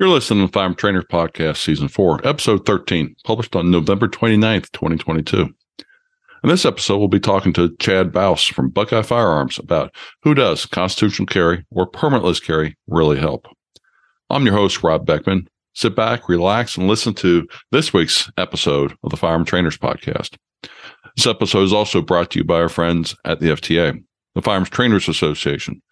You're listening to the Firearm Trainers Podcast, Season 4, Episode 13, published on November 29th, 2022. In this episode, we'll be talking to Chad Baus from Buckeye Firearms about who does constitutional carry or permitless carry really help. I'm your host, Rob Beckman. Sit back, relax, and listen to this week's episode of the Firearm Trainers Podcast. This episode is also brought to you by our friends at the FTA, the Firearms Trainers Association,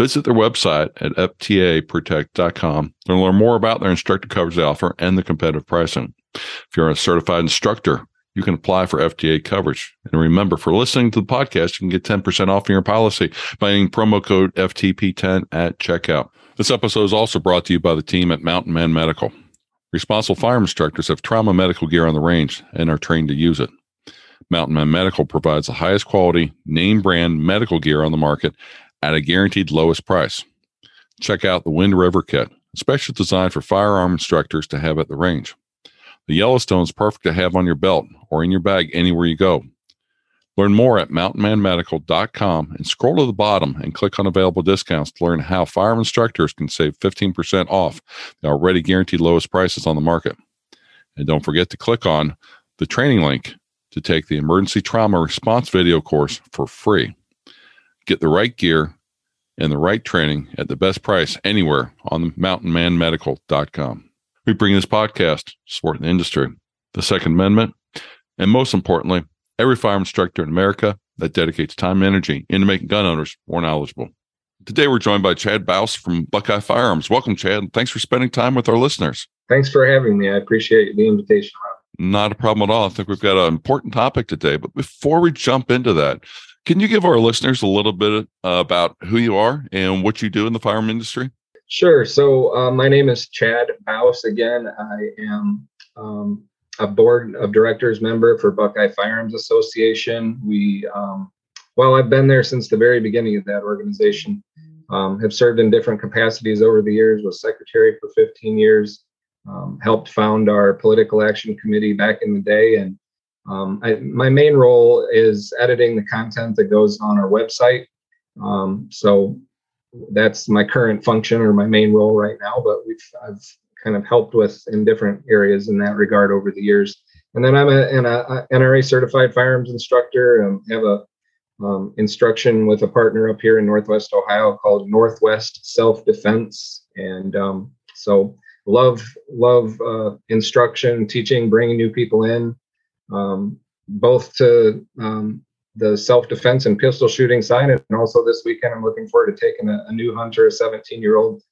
Visit their website at ftaprotect.com to learn more about their instructor coverage offer and the competitive pricing. If you're a certified instructor, you can apply for FTA coverage. And remember, for listening to the podcast, you can get 10% off your policy by using promo code FTP10 at checkout. This episode is also brought to you by the team at Mountain Man Medical. Responsible fire instructors have trauma medical gear on the range and are trained to use it. Mountain Man Medical provides the highest quality, name brand medical gear on the market at a guaranteed lowest price. Check out the Wind River Kit, especially designed for firearm instructors to have at the range. The Yellowstone is perfect to have on your belt or in your bag anywhere you go. Learn more at mountainmanmedical.com and scroll to the bottom and click on available discounts to learn how firearm instructors can save 15% off the already guaranteed lowest prices on the market. And don't forget to click on the training link to take the emergency trauma response video course for free. Get the right gear and the right training at the best price anywhere on mountainmanmedical.com. We bring this podcast to support the industry, the Second Amendment, and most importantly, every firearm instructor in America that dedicates time and energy into making gun owners more knowledgeable. Today, we're joined by Chad Baus from Buckeye Firearms. Welcome, Chad. Thanks for spending time with our listeners. Thanks for having me. I appreciate the invitation. Not a problem at all. I think we've got an important topic today. But before we jump into that, can you give our listeners a little bit uh, about who you are and what you do in the firearm industry? Sure. So, uh, my name is Chad Baus. Again, I am um, a board of directors member for Buckeye Firearms Association. We, um, well, I've been there since the very beginning of that organization. Um, have served in different capacities over the years. Was secretary for 15 years. Um, helped found our political action committee back in the day, and um, I, my main role is editing the content that goes on our website. Um, so that's my current function or my main role right now. But we've I've kind of helped with in different areas in that regard over the years. And then I'm a, an a NRA certified firearms instructor. and have a um, instruction with a partner up here in Northwest Ohio called Northwest Self Defense, and um, so love love uh, instruction, teaching, bringing new people in um, both to um, the self-defense and pistol shooting side, and also this weekend I'm looking forward to taking a, a new hunter, a 17-year-old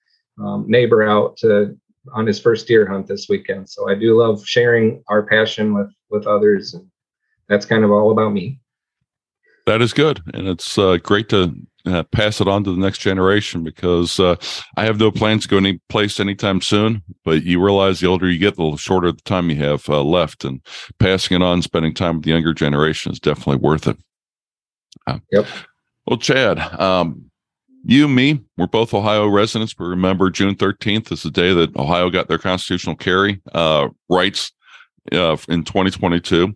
um, neighbor out to on his first deer hunt this weekend. So I do love sharing our passion with with others, and that's kind of all about me. That is good, and it's uh, great to uh, pass it on to the next generation because uh, I have no plans to go any place anytime soon. But you realize the older you get, the shorter the time you have uh, left, and passing it on, spending time with the younger generation is definitely worth it. Uh, yep. Well, Chad, um, you, and me, we're both Ohio residents, but remember June 13th is the day that Ohio got their constitutional carry uh, rights uh, in 2022.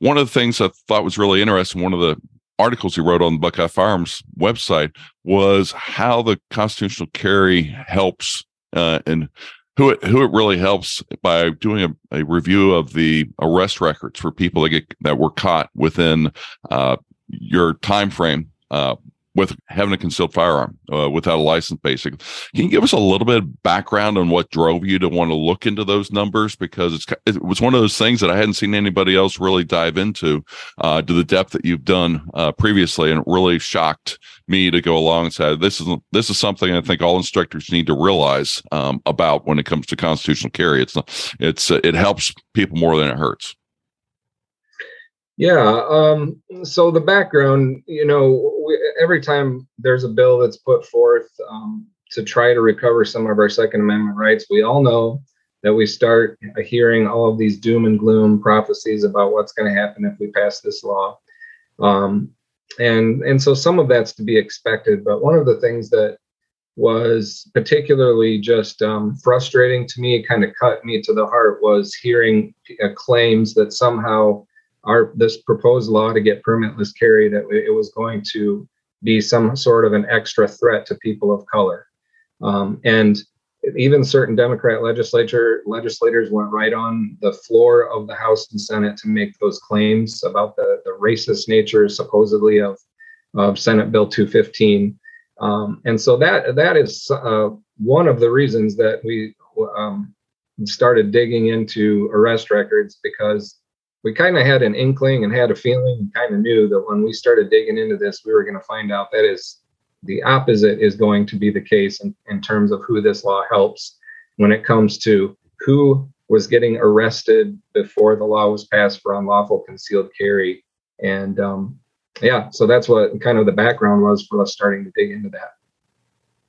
One of the things I thought was really interesting, one of the articles he wrote on the Buckeye Firearms website was how the constitutional carry helps uh, and who it who it really helps by doing a, a, review of the arrest records for people that get that were caught within uh, your time frame uh, with having a concealed firearm uh, without a license basically. Can you give us a little bit of background on what drove you to want to look into those numbers? Because it's it was one of those things that i hadn't seen anybody else really dive into uh, to the depth that you've done uh, previously and it really shocked me to go along and say this is this is something i think all instructors need to realize um, about when it comes to constitutional carry. It's it's it helps people more than it hurts. Yeah. Um, so the background, you know, we, every time there's a bill that's put forth um, to try to recover some of our Second Amendment rights, we all know that we start hearing all of these doom and gloom prophecies about what's going to happen if we pass this law. Um, and and so some of that's to be expected. But one of the things that was particularly just um, frustrating to me, kind of cut me to the heart, was hearing uh, claims that somehow our this proposed law to get permitless carry that it was going to be some sort of an extra threat to people of color. Um, and even certain Democrat legislature legislators went right on the floor of the House and Senate to make those claims about the, the racist nature supposedly of of Senate Bill 215. Um, and so that that is uh, one of the reasons that we um, started digging into arrest records because we kind of had an inkling and had a feeling and kind of knew that when we started digging into this, we were going to find out that is the opposite is going to be the case in, in terms of who this law helps when it comes to who was getting arrested before the law was passed for unlawful concealed carry. And um, yeah, so that's what kind of the background was for us starting to dig into that.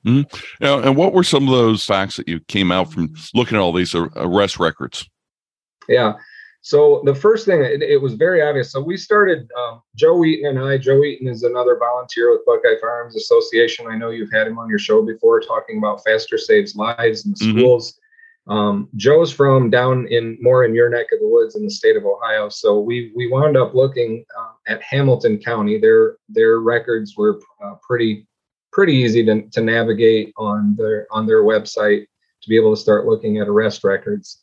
Mm-hmm. and what were some of those facts that you came out from looking at all these arrest records? Yeah. So the first thing, it, it was very obvious. So we started, um, Joe Eaton and I. Joe Eaton is another volunteer with Buckeye Firearms Association. I know you've had him on your show before, talking about faster saves lives in mm-hmm. schools. Um, Joe's from down in more in your neck of the woods in the state of Ohio. So we we wound up looking uh, at Hamilton County. Their their records were uh, pretty pretty easy to, to navigate on their on their website to be able to start looking at arrest records.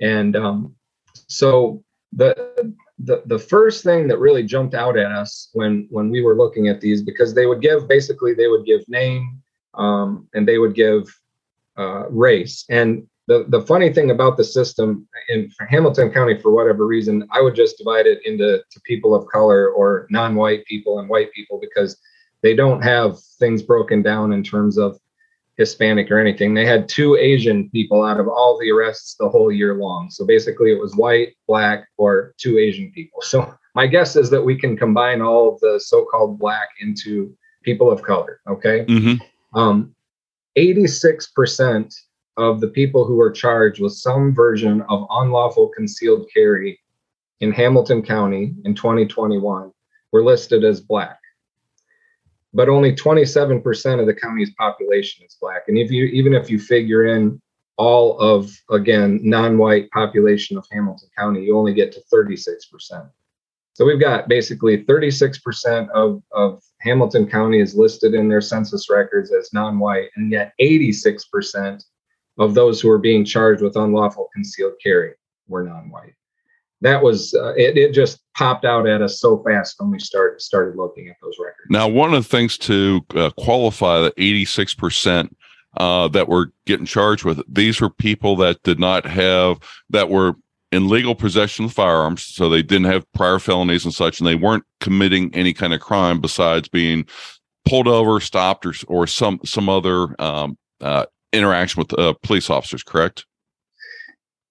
And um, so the, the the first thing that really jumped out at us when when we were looking at these because they would give basically they would give name um, and they would give uh, race. And the, the funny thing about the system in Hamilton County, for whatever reason, I would just divide it into to people of color or non-white people and white people because they don't have things broken down in terms of Hispanic or anything. They had two Asian people out of all the arrests the whole year long. So basically, it was white, black, or two Asian people. So my guess is that we can combine all of the so-called black into people of color. Okay. Mm-hmm. Um, 86% of the people who were charged with some version of unlawful concealed carry in Hamilton County in 2021 were listed as black but only 27% of the county's population is black. And if you even if you figure in all of again non-white population of Hamilton County, you only get to 36%. So we've got basically 36% of, of Hamilton County is listed in their census records as non-white, and yet 86% of those who are being charged with unlawful concealed carry were non-white that was uh, it, it just popped out at us so fast when we started started looking at those records. Now, one of the things to uh, qualify the 86% uh, that were getting charged with, these were people that did not have that were in legal possession of firearms, so they didn't have prior felonies and such, and they weren't committing any kind of crime besides being pulled over, stopped, or or some some other um, uh, interaction with uh, police officers. Correct?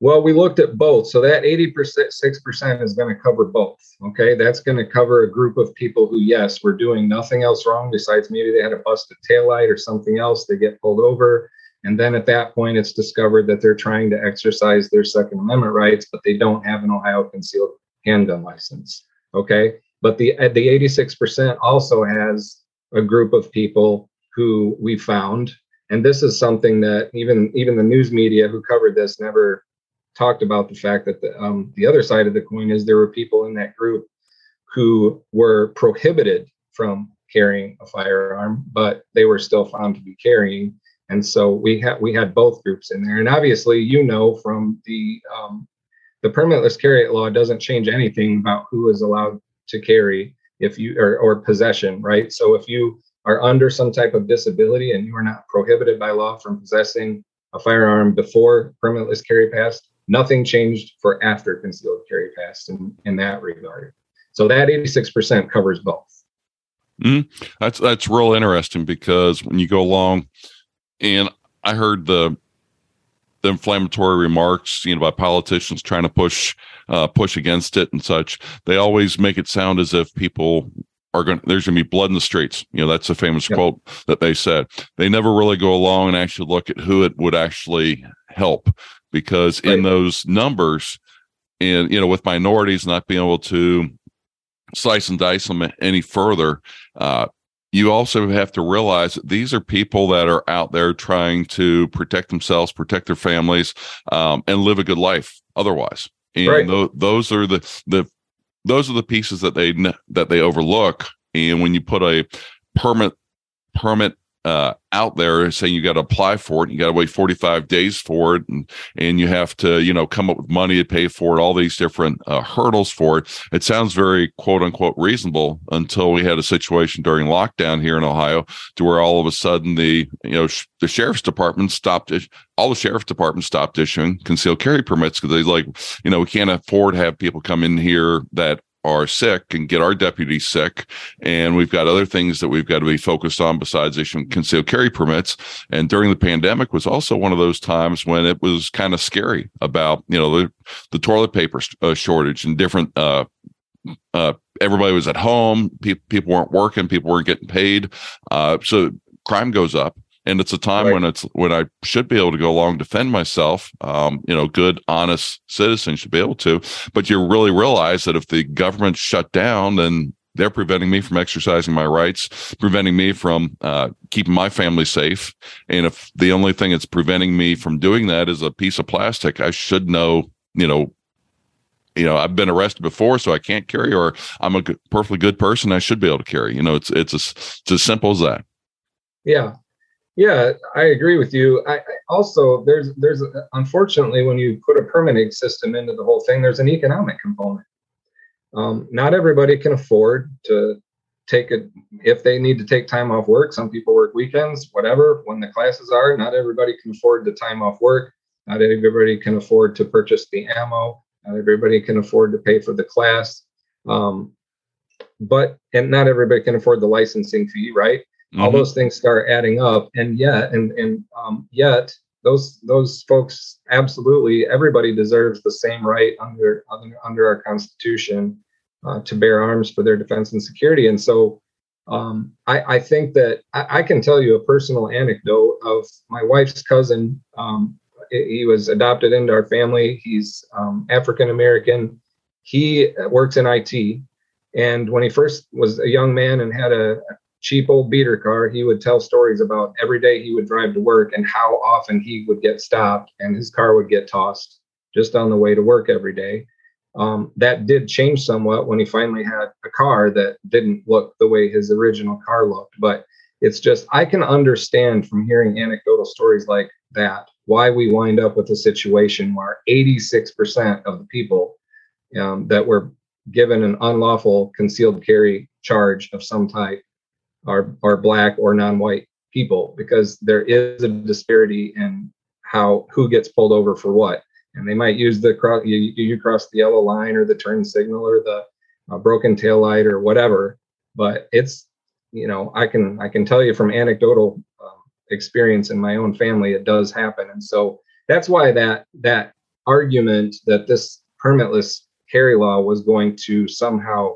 Well, we looked at both. So that 86% is going to cover both. Okay. That's going to cover a group of people who, yes, were doing nothing else wrong besides maybe they had a busted taillight or something else. They get pulled over. And then at that point, it's discovered that they're trying to exercise their Second Amendment rights, but they don't have an Ohio concealed handgun license. Okay. But the, uh, the 86% also has a group of people who we found. And this is something that even even the news media who covered this never talked about the fact that the, um, the other side of the coin is there were people in that group who were prohibited from carrying a firearm, but they were still found to be carrying. And so we had we had both groups in there. And obviously, you know, from the um, the permitless carry law doesn't change anything about who is allowed to carry if you or, or possession, right? So if you are under some type of disability and you are not prohibited by law from possessing a firearm before permitless carry passed, Nothing changed for after concealed carry passed in, in that regard. So that 86% covers both. Mm, that's that's real interesting because when you go along, and I heard the the inflammatory remarks, you know, by politicians trying to push uh, push against it and such. They always make it sound as if people are going. There's going to be blood in the streets. You know, that's a famous yep. quote that they said. They never really go along and actually look at who it would actually help because right. in those numbers and you know with minorities not being able to slice and dice them any further uh, you also have to realize that these are people that are out there trying to protect themselves protect their families um, and live a good life otherwise and right. th- those are the the those are the pieces that they that they overlook and when you put a permit permit uh, out there saying you got to apply for it. You got to wait 45 days for it. And, and you have to, you know, come up with money to pay for it, all these different uh, hurdles for it. It sounds very quote unquote reasonable until we had a situation during lockdown here in Ohio to where all of a sudden the, you know, sh- the sheriff's department stopped. All the sheriff's departments stopped issuing concealed carry permits because they like, you know, we can't afford to have people come in here that are sick and get our deputies sick. And we've got other things that we've got to be focused on besides issuing concealed carry permits. And during the pandemic was also one of those times when it was kind of scary about, you know, the, the toilet paper uh, shortage and different, uh, uh, everybody was at home. Pe- people weren't working. People weren't getting paid. Uh, so crime goes up and it's a time right. when it's when I should be able to go along defend myself. Um, you know, good, honest citizen should be able to. But you really realize that if the government shut down, then they're preventing me from exercising my rights, preventing me from uh, keeping my family safe. And if the only thing that's preventing me from doing that is a piece of plastic, I should know. You know, you know i've been arrested before so i can't carry or i'm a good, perfectly good person i should be able to carry you know it's it's as, it's as simple as that yeah yeah, I agree with you. I, I also there's there's unfortunately when you put a permitting system into the whole thing, there's an economic component. Um, not everybody can afford to take it if they need to take time off work. Some people work weekends, whatever. When the classes are, not everybody can afford the time off work. Not everybody can afford to purchase the ammo. Not everybody can afford to pay for the class. Um, but and not everybody can afford the licensing fee, right? Mm-hmm. all those things start adding up and yet and and um, yet those those folks absolutely everybody deserves the same right under under, under our constitution uh, to bear arms for their defense and security and so um, I, I, think that I, I, can tell you a personal anecdote of my wife's cousin um, he was adopted into our family he's um, african american he works in it and when he first was a young man and had a, cheap old beater car, he would tell stories about every day he would drive to work and how often he would get stopped and his car would get tossed just on the way to work every day. Um, that did change somewhat when he finally had a car that didn't look the way his original car looked. But it's just, I can understand from hearing anecdotal stories like that why we wind up with a situation where 86% of the people um, that were given an unlawful concealed carry charge of some type are are black or non-white people because there is a disparity in how who gets pulled over for what. And they might use the cross you, you cross the yellow line or the turn signal or the uh, broken tail light or whatever but it's you know i can i can tell you from anecdotal um, experience in my own family it does happen. And so that's why that that argument that this permitless carry law was going to somehow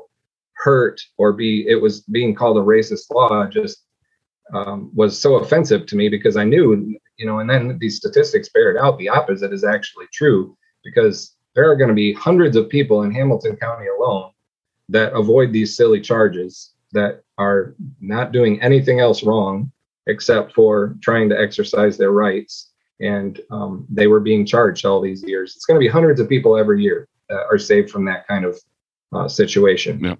hurt or be it was being called a racist law just um, was so offensive to me because I knew, you know, and then these statistics bear it out. The opposite is actually true because there are going to be hundreds of people in Hamilton County alone that avoid these silly charges that are not doing anything else wrong except for trying to exercise their rights. And um, they were being charged all these years. It's going to be hundreds of people every year that are saved from that kind of uh, situation. Yeah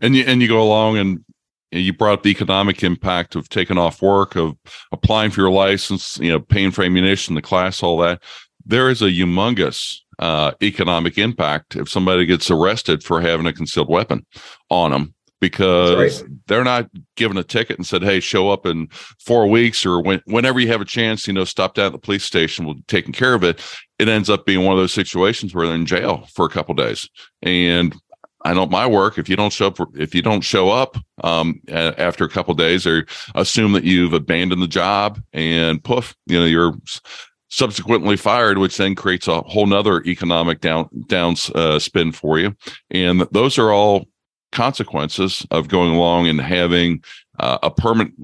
and you and you go along and you brought up the economic impact of taking off work, of applying for your license, you know, paying for ammunition, the class, all that. There is a humongous uh, economic impact if somebody gets arrested for having a concealed weapon on them because right. they're not given a ticket and said, "Hey, show up in four weeks or when, whenever you have a chance, you know, stop down at the police station. We'll be taking care of it." It ends up being one of those situations where they're in jail for a couple days, and I know my work. If you don't show up, if you don't show up um, after a couple days, or assume that you've abandoned the job, and poof, you know you're subsequently fired, which then creates a whole nother economic down down uh, spin for you. And those are all consequences of going along and having uh, a permanent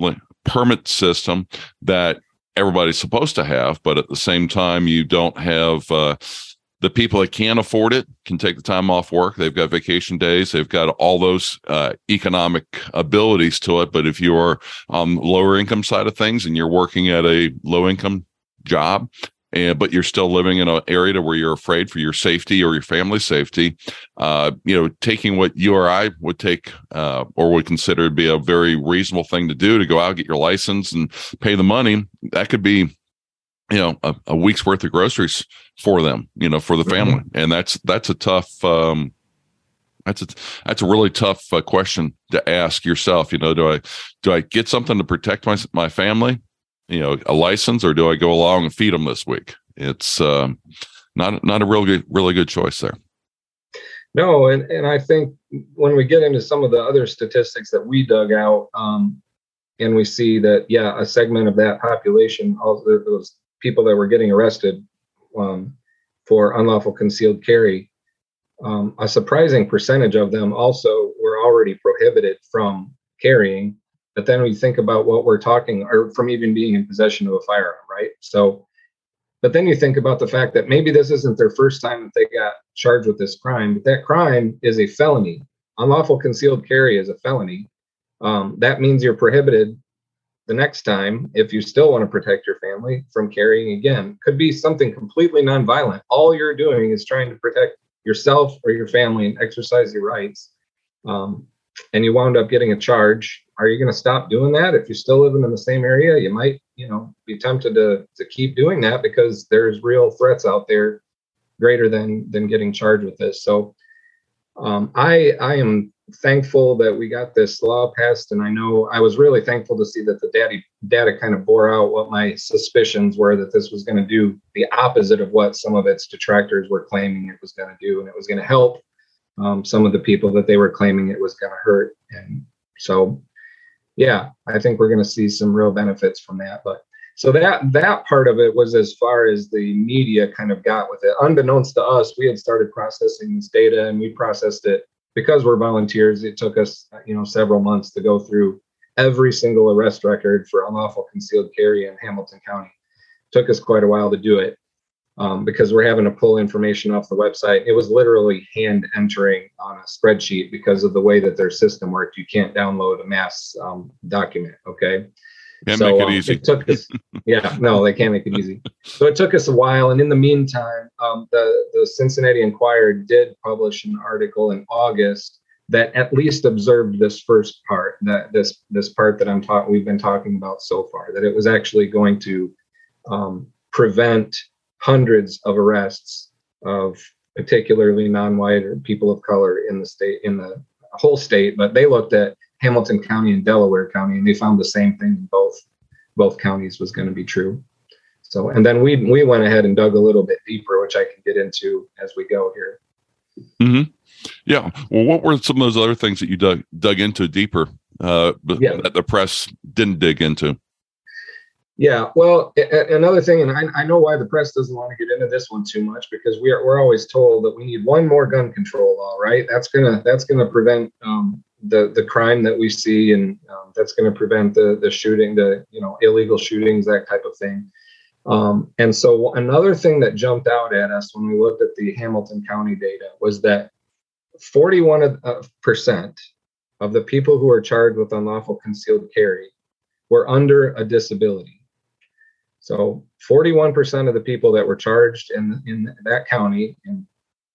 permit system that everybody's supposed to have, but at the same time, you don't have uh, the people that can afford it can take the time off work. They've got vacation days. They've got all those uh, economic abilities to it. But if you're on lower income side of things and you're working at a low income job and but you're still living in an area where you're afraid for your safety or your family's safety, uh, you know, taking what you or I would take uh, or would consider to be a very reasonable thing to do to go out get your license and pay the money, that could be you know a, a, week's worth of groceries for them you know for the family. And that's that's a tough um that's a that's a really tough uh, question to ask yourself you know do i do i get something to protect my my family you know a license or do i go along and feed them this week? It's um not not a real good really good choice there. No and and i think when we get into some of the other statistics that we dug out um and we see that yeah a segment of that population all those people that were getting arrested um, for unlawful concealed carry, um, a surprising percentage of them also were already prohibited from carrying. But then we think about what we're talking, or from even being in possession of a firearm, right? So, but then you think about the fact that maybe this isn't their first time that they got charged with this crime, but that crime is a felony. Unlawful concealed carry is a felony. Um, that means you're prohibited the next time, if you still want to protect your family from carrying again, could be something completely nonviolent. All you're doing is trying to protect yourself or your family and exercise your rights. Um, and you wound up getting a charge. Are you going to stop doing that? If you're still living in the same area, you might, you know, be tempted to to keep doing that because there's real threats out there greater than than getting charged with this. So um, I I am thankful that we got this law passed, and I know I was really thankful to see that the daddy, data kind of bore out what my suspicions were that this was going to do the opposite of what some of its detractors were claiming it was going to do, and it was going to help um, some of the people that they were claiming it was going to hurt. And so, yeah, I think we're going to see some real benefits from that. But so that that part of it was as far as the media kind of got with it. Unbeknownst to us, we had started processing this data, and we processed it because we're volunteers, it took us, you know, several months to go through every single arrest record for unlawful concealed carry in Hamilton County. It took us quite a while to do it um, because we're having to pull information off the website. It was literally hand entering on a spreadsheet because of the way that their system worked. You can't download a mass um, document. Okay. Can't so, make it um, easy. It took us, yeah, no, they can't make it easy. So it took us a while, and in the meantime, um, the the Cincinnati Enquirer did publish an article in August that at least observed this first part, that this this part that I'm talking, we've been talking about so far, that it was actually going to um, prevent hundreds of arrests of particularly non-white or people of color in the state in the whole state, but they looked at Hamilton County and Delaware County, and they found the same thing in both both counties was going to be true. So, and then we we went ahead and dug a little bit deeper, which I can get into as we go here. Mm-hmm. Yeah. Well, what were some of those other things that you dug dug into deeper uh, yeah. that the press didn't dig into? Yeah, well, another thing, and I, I know why the press doesn't want to get into this one too much because we are we're always told that we need one more gun control law, right? That's gonna that's gonna prevent um, the the crime that we see, and um, that's gonna prevent the the shooting, the you know illegal shootings, that type of thing. Um, and so another thing that jumped out at us when we looked at the Hamilton County data was that 41 uh, percent of the people who are charged with unlawful concealed carry were under a disability. So 41% of the people that were charged in, in that county in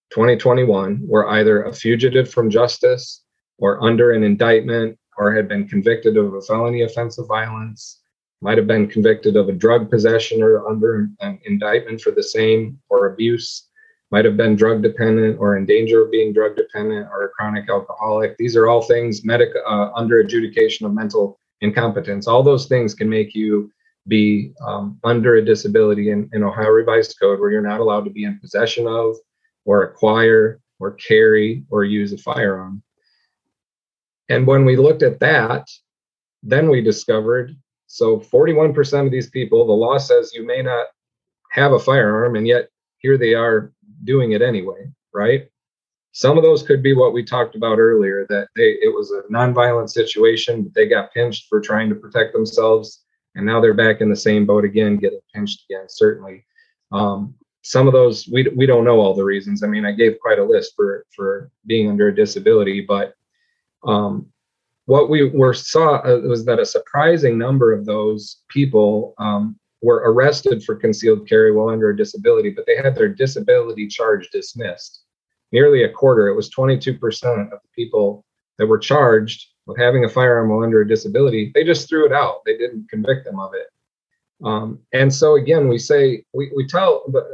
2021 were either a fugitive from justice or under an indictment or had been convicted of a felony offense of violence, might have been convicted of a drug possession or under an indictment for the same or abuse, might have been drug dependent or in danger of being drug dependent or a chronic alcoholic. These are all things medic uh, under adjudication of mental incompetence. All those things can make you be um, under a disability in, in Ohio Revised Code where you're not allowed to be in possession of or acquire or carry or use a firearm. And when we looked at that, then we discovered so 41% of these people, the law says you may not have a firearm, and yet here they are doing it anyway, right? Some of those could be what we talked about earlier that they it was a nonviolent situation, but they got pinched for trying to protect themselves and now they're back in the same boat again, getting pinched again. Certainly, um, some of those we we don't know all the reasons. I mean, I gave quite a list for for being under a disability, but um, what we were saw uh, was that a surprising number of those people um, were arrested for concealed carry while under a disability, but they had their disability charge dismissed. Nearly a quarter, it was 22% of the people that were charged with having a firearm while under a disability, they just threw it out. They didn't convict them of it. Um, and so again, we say we, we tell, but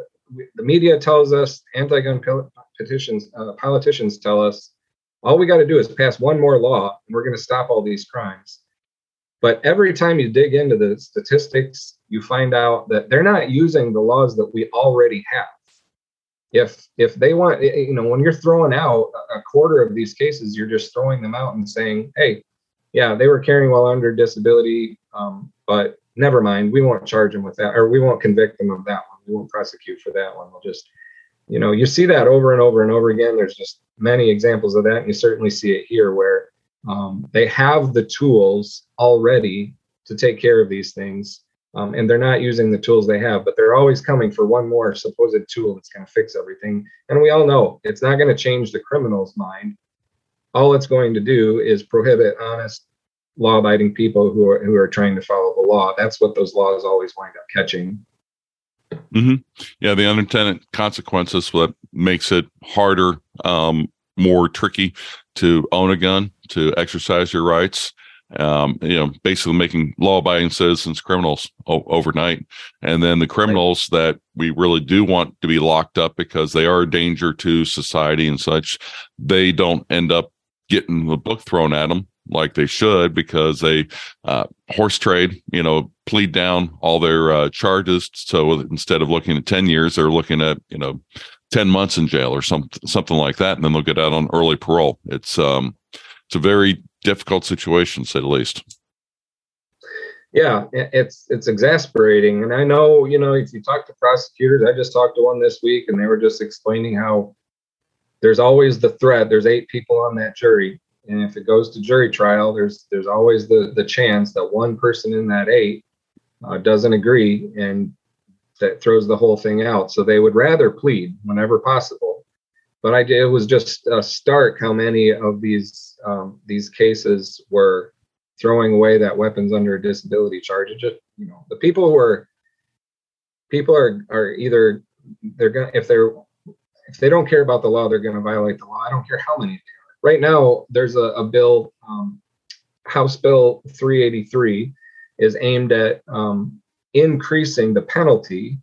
the media tells us, anti-gun petitions, uh, politicians tell us, all we got to do is pass one more law, and we're going to stop all these crimes. But every time you dig into the statistics, you find out that they're not using the laws that we already have. If if they want, you know, when you're throwing out a quarter of these cases, you're just throwing them out and saying, "Hey, yeah, they were carrying while under disability, um, but never mind, we won't charge them with that, or we won't convict them of that one. We won't prosecute for that one. We'll just, you know, you see that over and over and over again. There's just many examples of that, and you certainly see it here where um, they have the tools already to take care of these things, um, and they're not using the tools they have, but they're always coming for one more supposed tool that's going to fix everything. And we all know it's not going to change the criminal's mind. All it's going to do is prohibit honest, law-abiding people who are who are trying to follow the law. That's what those laws always wind up catching. Mm-hmm. Yeah, the unintended consequences that makes it harder, um, more tricky to own a gun, to exercise your rights. Um, you know, basically making law-abiding citizens criminals o- overnight, and then the criminals right. that we really do want to be locked up because they are a danger to society and such, they don't end up getting the book thrown at them like they should because they uh, horse trade, you know, plead down all their uh, charges. So instead of looking at 10 years, they're looking at, you know, 10 months in jail or something, something like that. And then they'll get out on early parole. It's, um, it's a very difficult situation, to say the least. Yeah, it's it's exasperating, and I know you know if you talk to prosecutors, I just talked to one this week, and they were just explaining how there's always the threat. There's eight people on that jury, and if it goes to jury trial, there's there's always the the chance that one person in that eight uh, doesn't agree, and that throws the whole thing out. So they would rather plead whenever possible. But I it was just uh, stark how many of these um, these cases were throwing away that weapons under a disability charge. It just you know the people who are people are are either they're gonna if they're if they don't care about the law, they're to violate the law. I don't care how many right now there's a, a bill um, house bill 383 is aimed at um, increasing the penalty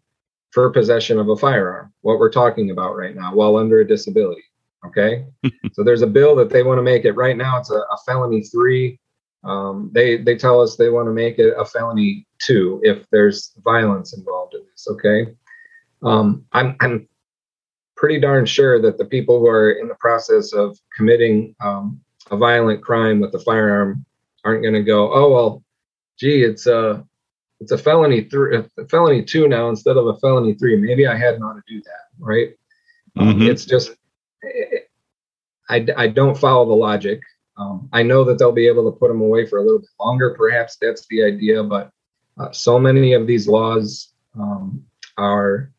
for possession of a firearm what we're talking about right now while under a disability okay? So there's a bill that they want to make it right now it's a, a felony three. Um, they they tell us they want to make it a felony two if there's violence involved in this okay? Um, I'm, I'm pretty darn sure that the people who are in the process of committing um, a violent crime with a firearm aren't going to go, oh well, gee, it's a it's a felony three, a felony two now instead of a felony three. Maybe I had not to do that, right? Um, mm-hmm. It's just I I don't follow the logic. Um, I know that they'll be able to put them away for a little bit longer. Perhaps that's the idea, but uh, so many of these laws um, are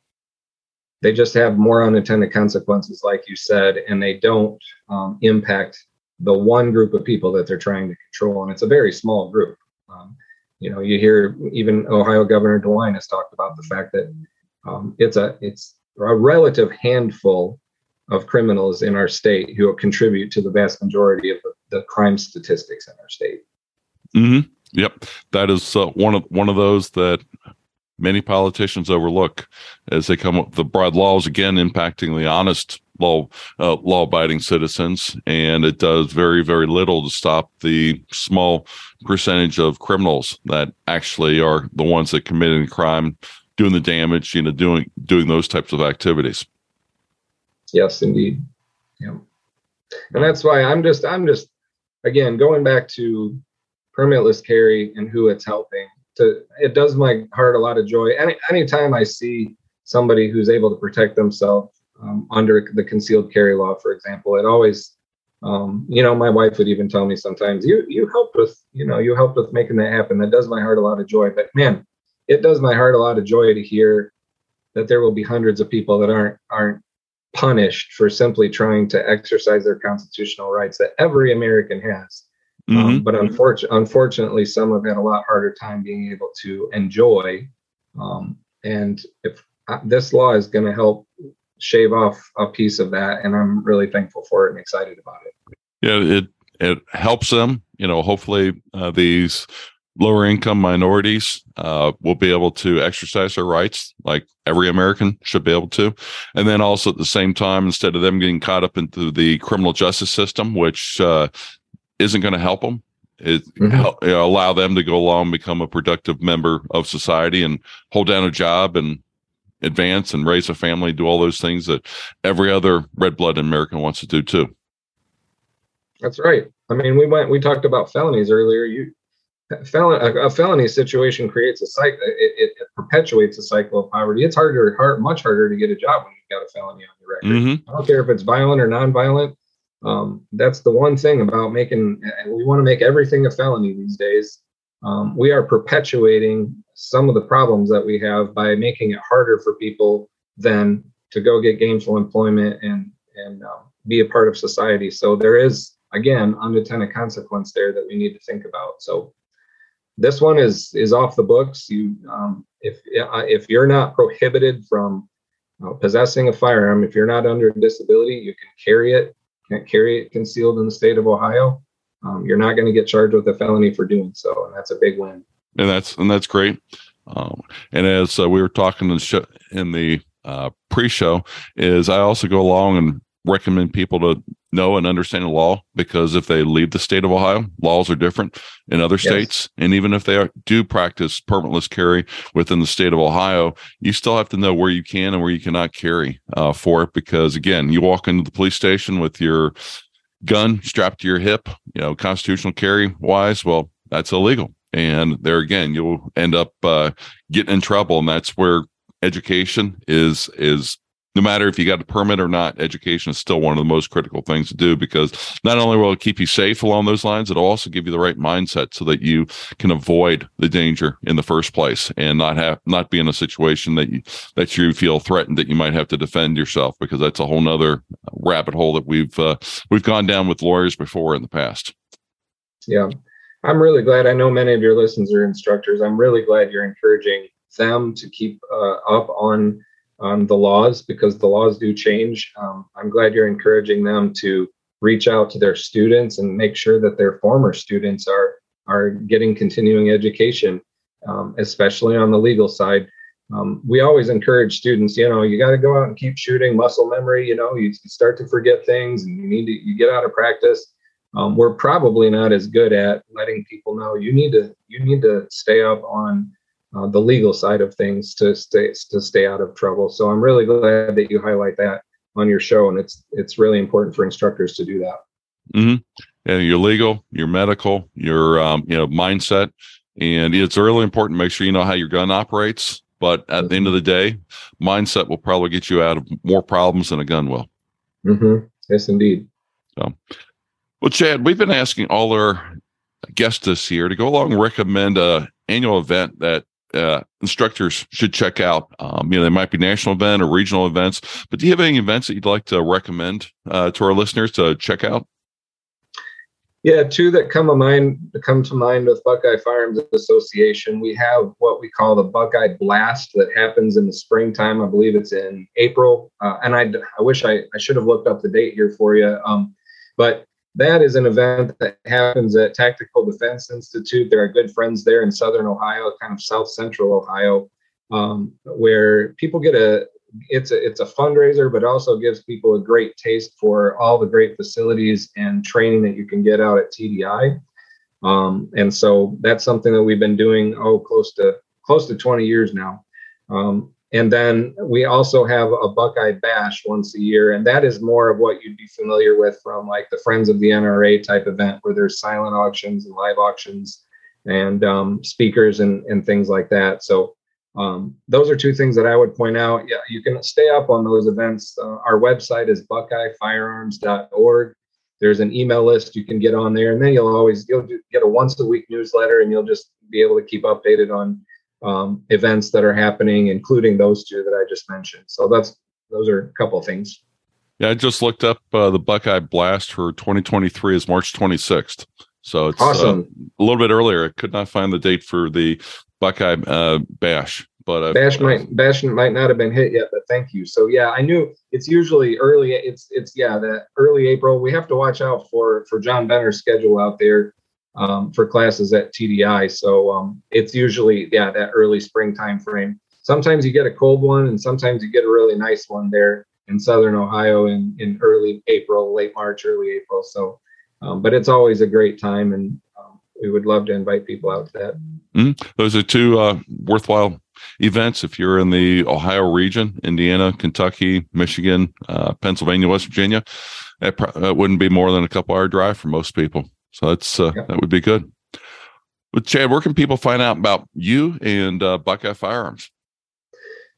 they just have more unintended consequences, like you said, and they don't um, impact the one group of people that they're trying to control. And it's a very small group. Um, you know, you hear even Ohio Governor DeWine has talked about the fact that um, it's a it's a relative handful of criminals in our state who contribute to the vast majority of the, crime statistics in our state. Mm-hmm. Yep, that is uh, one of one of those that many politicians overlook as they come up the broad laws again impacting the honest law uh, law abiding citizens and it does very very little to stop the small percentage of criminals that actually are the ones that committing the crime doing the damage you know doing doing those types of activities. Yes indeed. Yeah. And that's why i'm just i'm just again going back to permitless carry and who it's helping to it does my heart a lot of joy. Any anytime I see somebody who's able to protect themselves um, under the concealed carry law, for example, it always um, you know, my wife would even tell me sometimes, you you helped with, you know, you helped with making that happen. That does my heart a lot of joy. But man, it does my heart a lot of joy to hear that there will be hundreds of people that aren't aren't punished for simply trying to exercise their constitutional rights that every American has. Um, mm-hmm. Um, but unfortunately, unfortunately, some have had a lot harder time being able to enjoy Um, and if uh, this law is going to help shave off a piece of that, and I'm really thankful for it and excited about it. Yeah, it it helps them. You know, hopefully uh, these lower income minorities uh, will be able to exercise their rights like every American should be able to. And then also at the same time, instead of them getting caught up into the criminal justice system, which uh, isn't going to help them, it mm-hmm. help, you know, allow them to go along, become a productive member of society and hold down a job and advance and raise a family, do all those things that every other red blooded American wants to do too. That's right. I mean, we went, we talked about felonies earlier. You, felon, a, a felony situation creates a cycle. It, it, it, perpetuates a cycle of poverty. It's harder, hard, much harder to get a job when you've got a felony on your record. Mm-hmm. I don't care if it's violent or non-violent. Um, that's the one thing about making. We want to make everything a felony these days. Um, we are perpetuating some of the problems that we have by making it harder for people than to go get gainful employment and and um, be a part of society. So there is again unintended consequence there that we need to think about. So this one is is off the books. You um, if uh, if you're not prohibited from uh, possessing a firearm, if you're not under disability, you can carry it. Can't carry it concealed in the state of Ohio. Um, you're not going to get charged with a felony for doing so, and that's a big win. And that's and that's great. Um, and as uh, we were talking in the, show, in the uh, pre-show, is I also go along and recommend people to know and understand the law because if they leave the state of Ohio, laws are different in other states. Yes. And even if they are, do practice permitless carry within the state of Ohio, you still have to know where you can and where you cannot carry uh, for it. Because again, you walk into the police station with your gun strapped to your hip, you know, constitutional carry wise, well, that's illegal. And there again, you'll end up uh, getting in trouble. And that's where education is is no matter if you got a permit or not, education is still one of the most critical things to do because not only will it keep you safe along those lines, it'll also give you the right mindset so that you can avoid the danger in the first place and not have not be in a situation that you that you feel threatened that you might have to defend yourself because that's a whole nother rabbit hole that we've uh, we've gone down with lawyers before in the past. Yeah. I'm really glad. I know many of your listeners are instructors. I'm really glad you're encouraging them to keep uh, up on on the laws because the laws do change. Um, I'm glad you're encouraging them to reach out to their students and make sure that their former students are are getting continuing education, um, especially on the legal side. Um, we always encourage students, you know, you got to go out and keep shooting muscle memory. You know, you start to forget things, and you need to you get out of practice. Um, we're probably not as good at letting people know you need to you need to stay up on uh, the legal side of things to stay to stay out of trouble. So I'm really glad that you highlight that on your show, and it's it's really important for instructors to do that. Mm-hmm. And your legal, your medical, your um, you know mindset, and it's really important to make sure you know how your gun operates. But at mm-hmm. the end of the day, mindset will probably get you out of more problems than a gun will. Mm-hmm. Yes, indeed. So, well, Chad, we've been asking all our guests this year to go along and recommend a annual event that uh, instructors should check out. Um, you know, they might be national event or regional events, but do you have any events that you'd like to recommend uh, to our listeners to check out? Yeah, two that come to mind come to mind with Buckeye Firearms Association. We have what we call the Buckeye Blast that happens in the springtime. I believe it's in April, uh, and I, I wish I, I should have looked up the date here for you. Um, but that is an event that happens at Tactical Defense Institute. There are good friends there in Southern Ohio, kind of South Central Ohio, um, where people get a it's a it's a fundraiser, but also gives people a great taste for all the great facilities and training that you can get out at TDI. Um, and so that's something that we've been doing oh close to close to 20 years now. Um, and then we also have a Buckeye Bash once a year, and that is more of what you'd be familiar with from like the Friends of the NRA type event, where there's silent auctions and live auctions, and um, speakers and and things like that. So um, those are two things that I would point out. Yeah, you can stay up on those events. Uh, our website is BuckeyeFirearms.org. There's an email list you can get on there, and then you'll always you'll get a once a week newsletter, and you'll just be able to keep updated on um, events that are happening, including those two that I just mentioned. So that's those are a couple of things. Yeah, I just looked up uh, the Buckeye Blast for 2023 is March 26th. So it's uh, awesome. uh, a little bit earlier. I could not find the date for the Buckeye uh, Bash, but uh, Bash might Bash might not have been hit yet, but thank you. So yeah, I knew it's usually early. It's it's yeah, the early April. We have to watch out for for John Benner's schedule out there um, for classes at TDI. So um, it's usually yeah that early spring time frame. Sometimes you get a cold one, and sometimes you get a really nice one there in southern Ohio in in early April, late March, early April. So, um, but it's always a great time, and um, we would love to invite people out to that. Mm-hmm. Those are two uh, worthwhile events if you're in the Ohio region, Indiana, Kentucky, Michigan, uh, Pennsylvania, West Virginia. That, pro- wouldn't be more than a couple hour drive for most people. So that's uh, yeah. that would be good. But Chad, where can people find out about you and uh, Buckeye Firearms?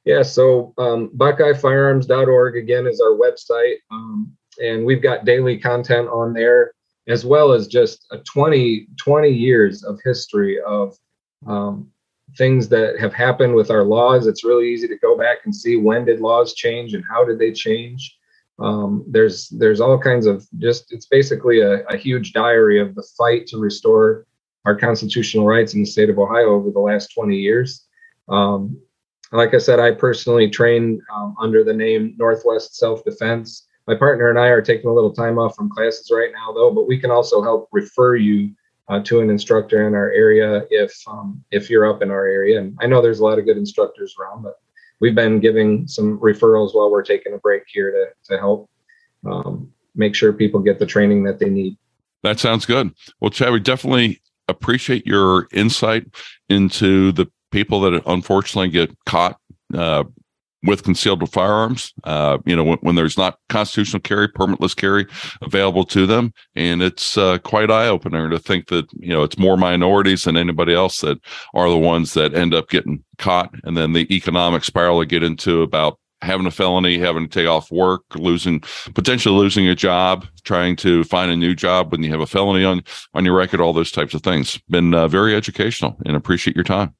Yeah, so um, BuckeyeFirearms.org again is our website, um, and we've got daily content on there as well as just a 20 20 years of history of um, things that have happened with our laws. It's really easy to go back and see when did laws change and how did they change. Um, there's there's all kinds of just it's basically a, a, huge diary of the fight to restore our constitutional rights in the state of Ohio over the last 20 years. Um, like I said, I personally train um, under the name Northwest Self Defense. My partner and I are taking a little time off from classes right now, though, but we can also help refer you uh, to an instructor in our area if um, if you're up in our area. And I know there's a lot of good instructors around, but we've been giving some referrals while we're taking a break here to to help um, make sure people get the training that they need. That sounds good. Well, Chad, we definitely appreciate your insight into the people that unfortunately get caught uh, with concealed firearms. Uh, you know, when, when, there's not constitutional carry, permitless carry available to them, and it's uh, quite eye opener to think that you know it's more minorities than anybody else that are the ones that end up getting caught, and then the economic spiral they get into about having a felony, having to take off work, losing potentially losing a job, trying to find a new job when you have a felony on on your record, all those types of things. Been uh, very educational, and appreciate your time.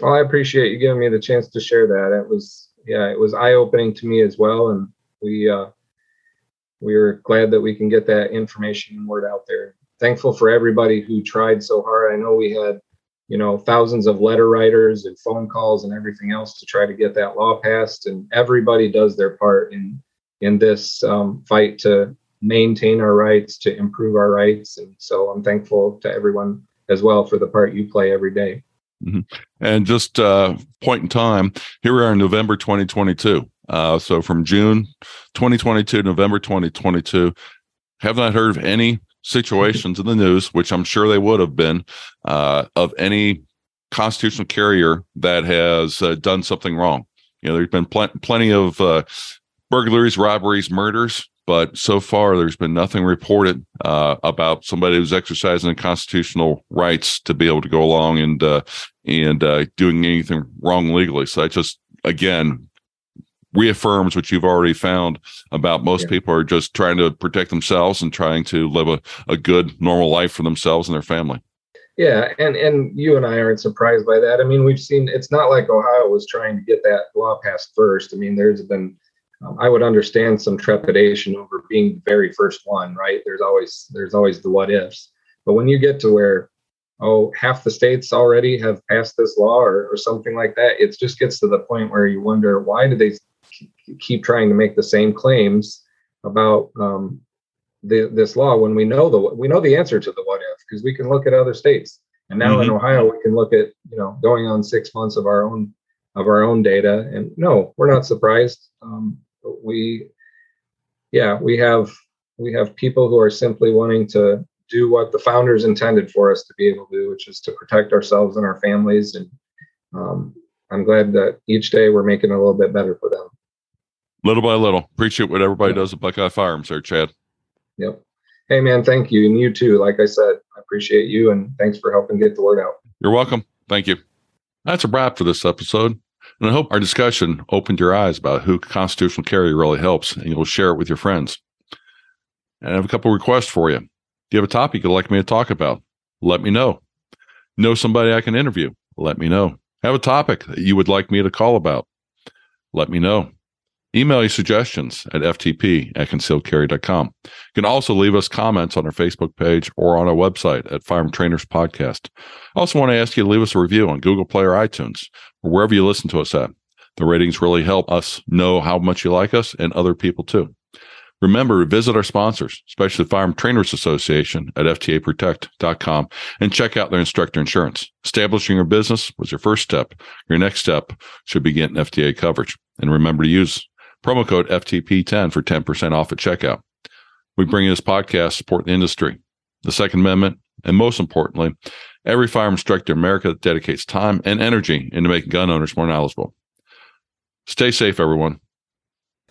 Well, I appreciate you giving me the chance to share that. It was yeah, it was eye opening to me as well, and we uh, we are glad that we can get that information and word out there. Thankful for everybody who tried so hard. I know we had you know thousands of letter writers and phone calls and everything else to try to get that law passed, and everybody does their part in in this um, fight to maintain our rights, to improve our rights, and so I'm thankful to everyone as well for the part you play every day. Mm-hmm. And just uh, point in time, here we are in November 2022. Uh, so from June 2022 November 2022, have not heard of any situations in the news, which I'm sure they would have been, uh, of any constitutional carrier that has uh, done something wrong. You know, there's been pl- plenty of uh, burglaries, robberies, murders, but so far there's been nothing reported uh, about somebody who's exercising constitutional rights to be able to go along and uh, and uh, doing anything wrong legally. So that just again reaffirms what you've already found about most yeah. people are just trying to protect themselves and trying to live a, a good normal life for themselves and their family. Yeah, and and you and I aren't surprised by that. I mean, we've seen it's not like Ohio was trying to get that law passed first. I mean, there's been um, I would understand some trepidation over being the very first one, right? There's always there's always the what ifs. But when you get to where oh half the states already have passed this law or, or something like that, it just gets to the point where you wonder why do they keep trying to make the same claims about um, the, this law when we know the we know the answer to the what if because we can look at other states and now mm-hmm. in Ohio we can look at you know going on six months of our own of our own data and no we're not surprised um, we yeah we have we have people who are simply wanting to do what the founders intended for us to be able to do which is to protect ourselves and our families. And um, i'm glad that each day we're making it a little bit better for them. Little by little. Appreciate what everybody does at buckeye firearms there chad. Yep. Hey man thank you. And you too. Like i said i appreciate you and thanks for helping get the word out. You're welcome. Thank you. That's a wrap for this episode and I hope our discussion opened your eyes about who constitutional carry really helps, and you'll share it with your friends. And I have a couple requests for you. Do you have a topic you'd like me to talk about? Let me know. Know somebody I can interview? Let me know. Have a topic that you would like me to call about? Let me know. Email your suggestions at ftp at concealedcarry.com. You can also leave us comments on our Facebook page or on our website at Firearm Trainers Podcast. I also want to ask you to leave us a review on Google Play or iTunes or wherever you listen to us at. The ratings really help us know how much you like us and other people too. Remember to visit our sponsors, especially the Firearm Trainers Association at FTAProtect.com and check out their instructor insurance. Establishing your business was your first step. Your next step should be getting FTA coverage. And remember to use promo code FTP10 for 10% off at checkout. We bring you this podcast, support the industry, the Second Amendment, and most importantly, every firearm instructor in America that dedicates time and energy into making gun owners more knowledgeable. Stay safe, everyone.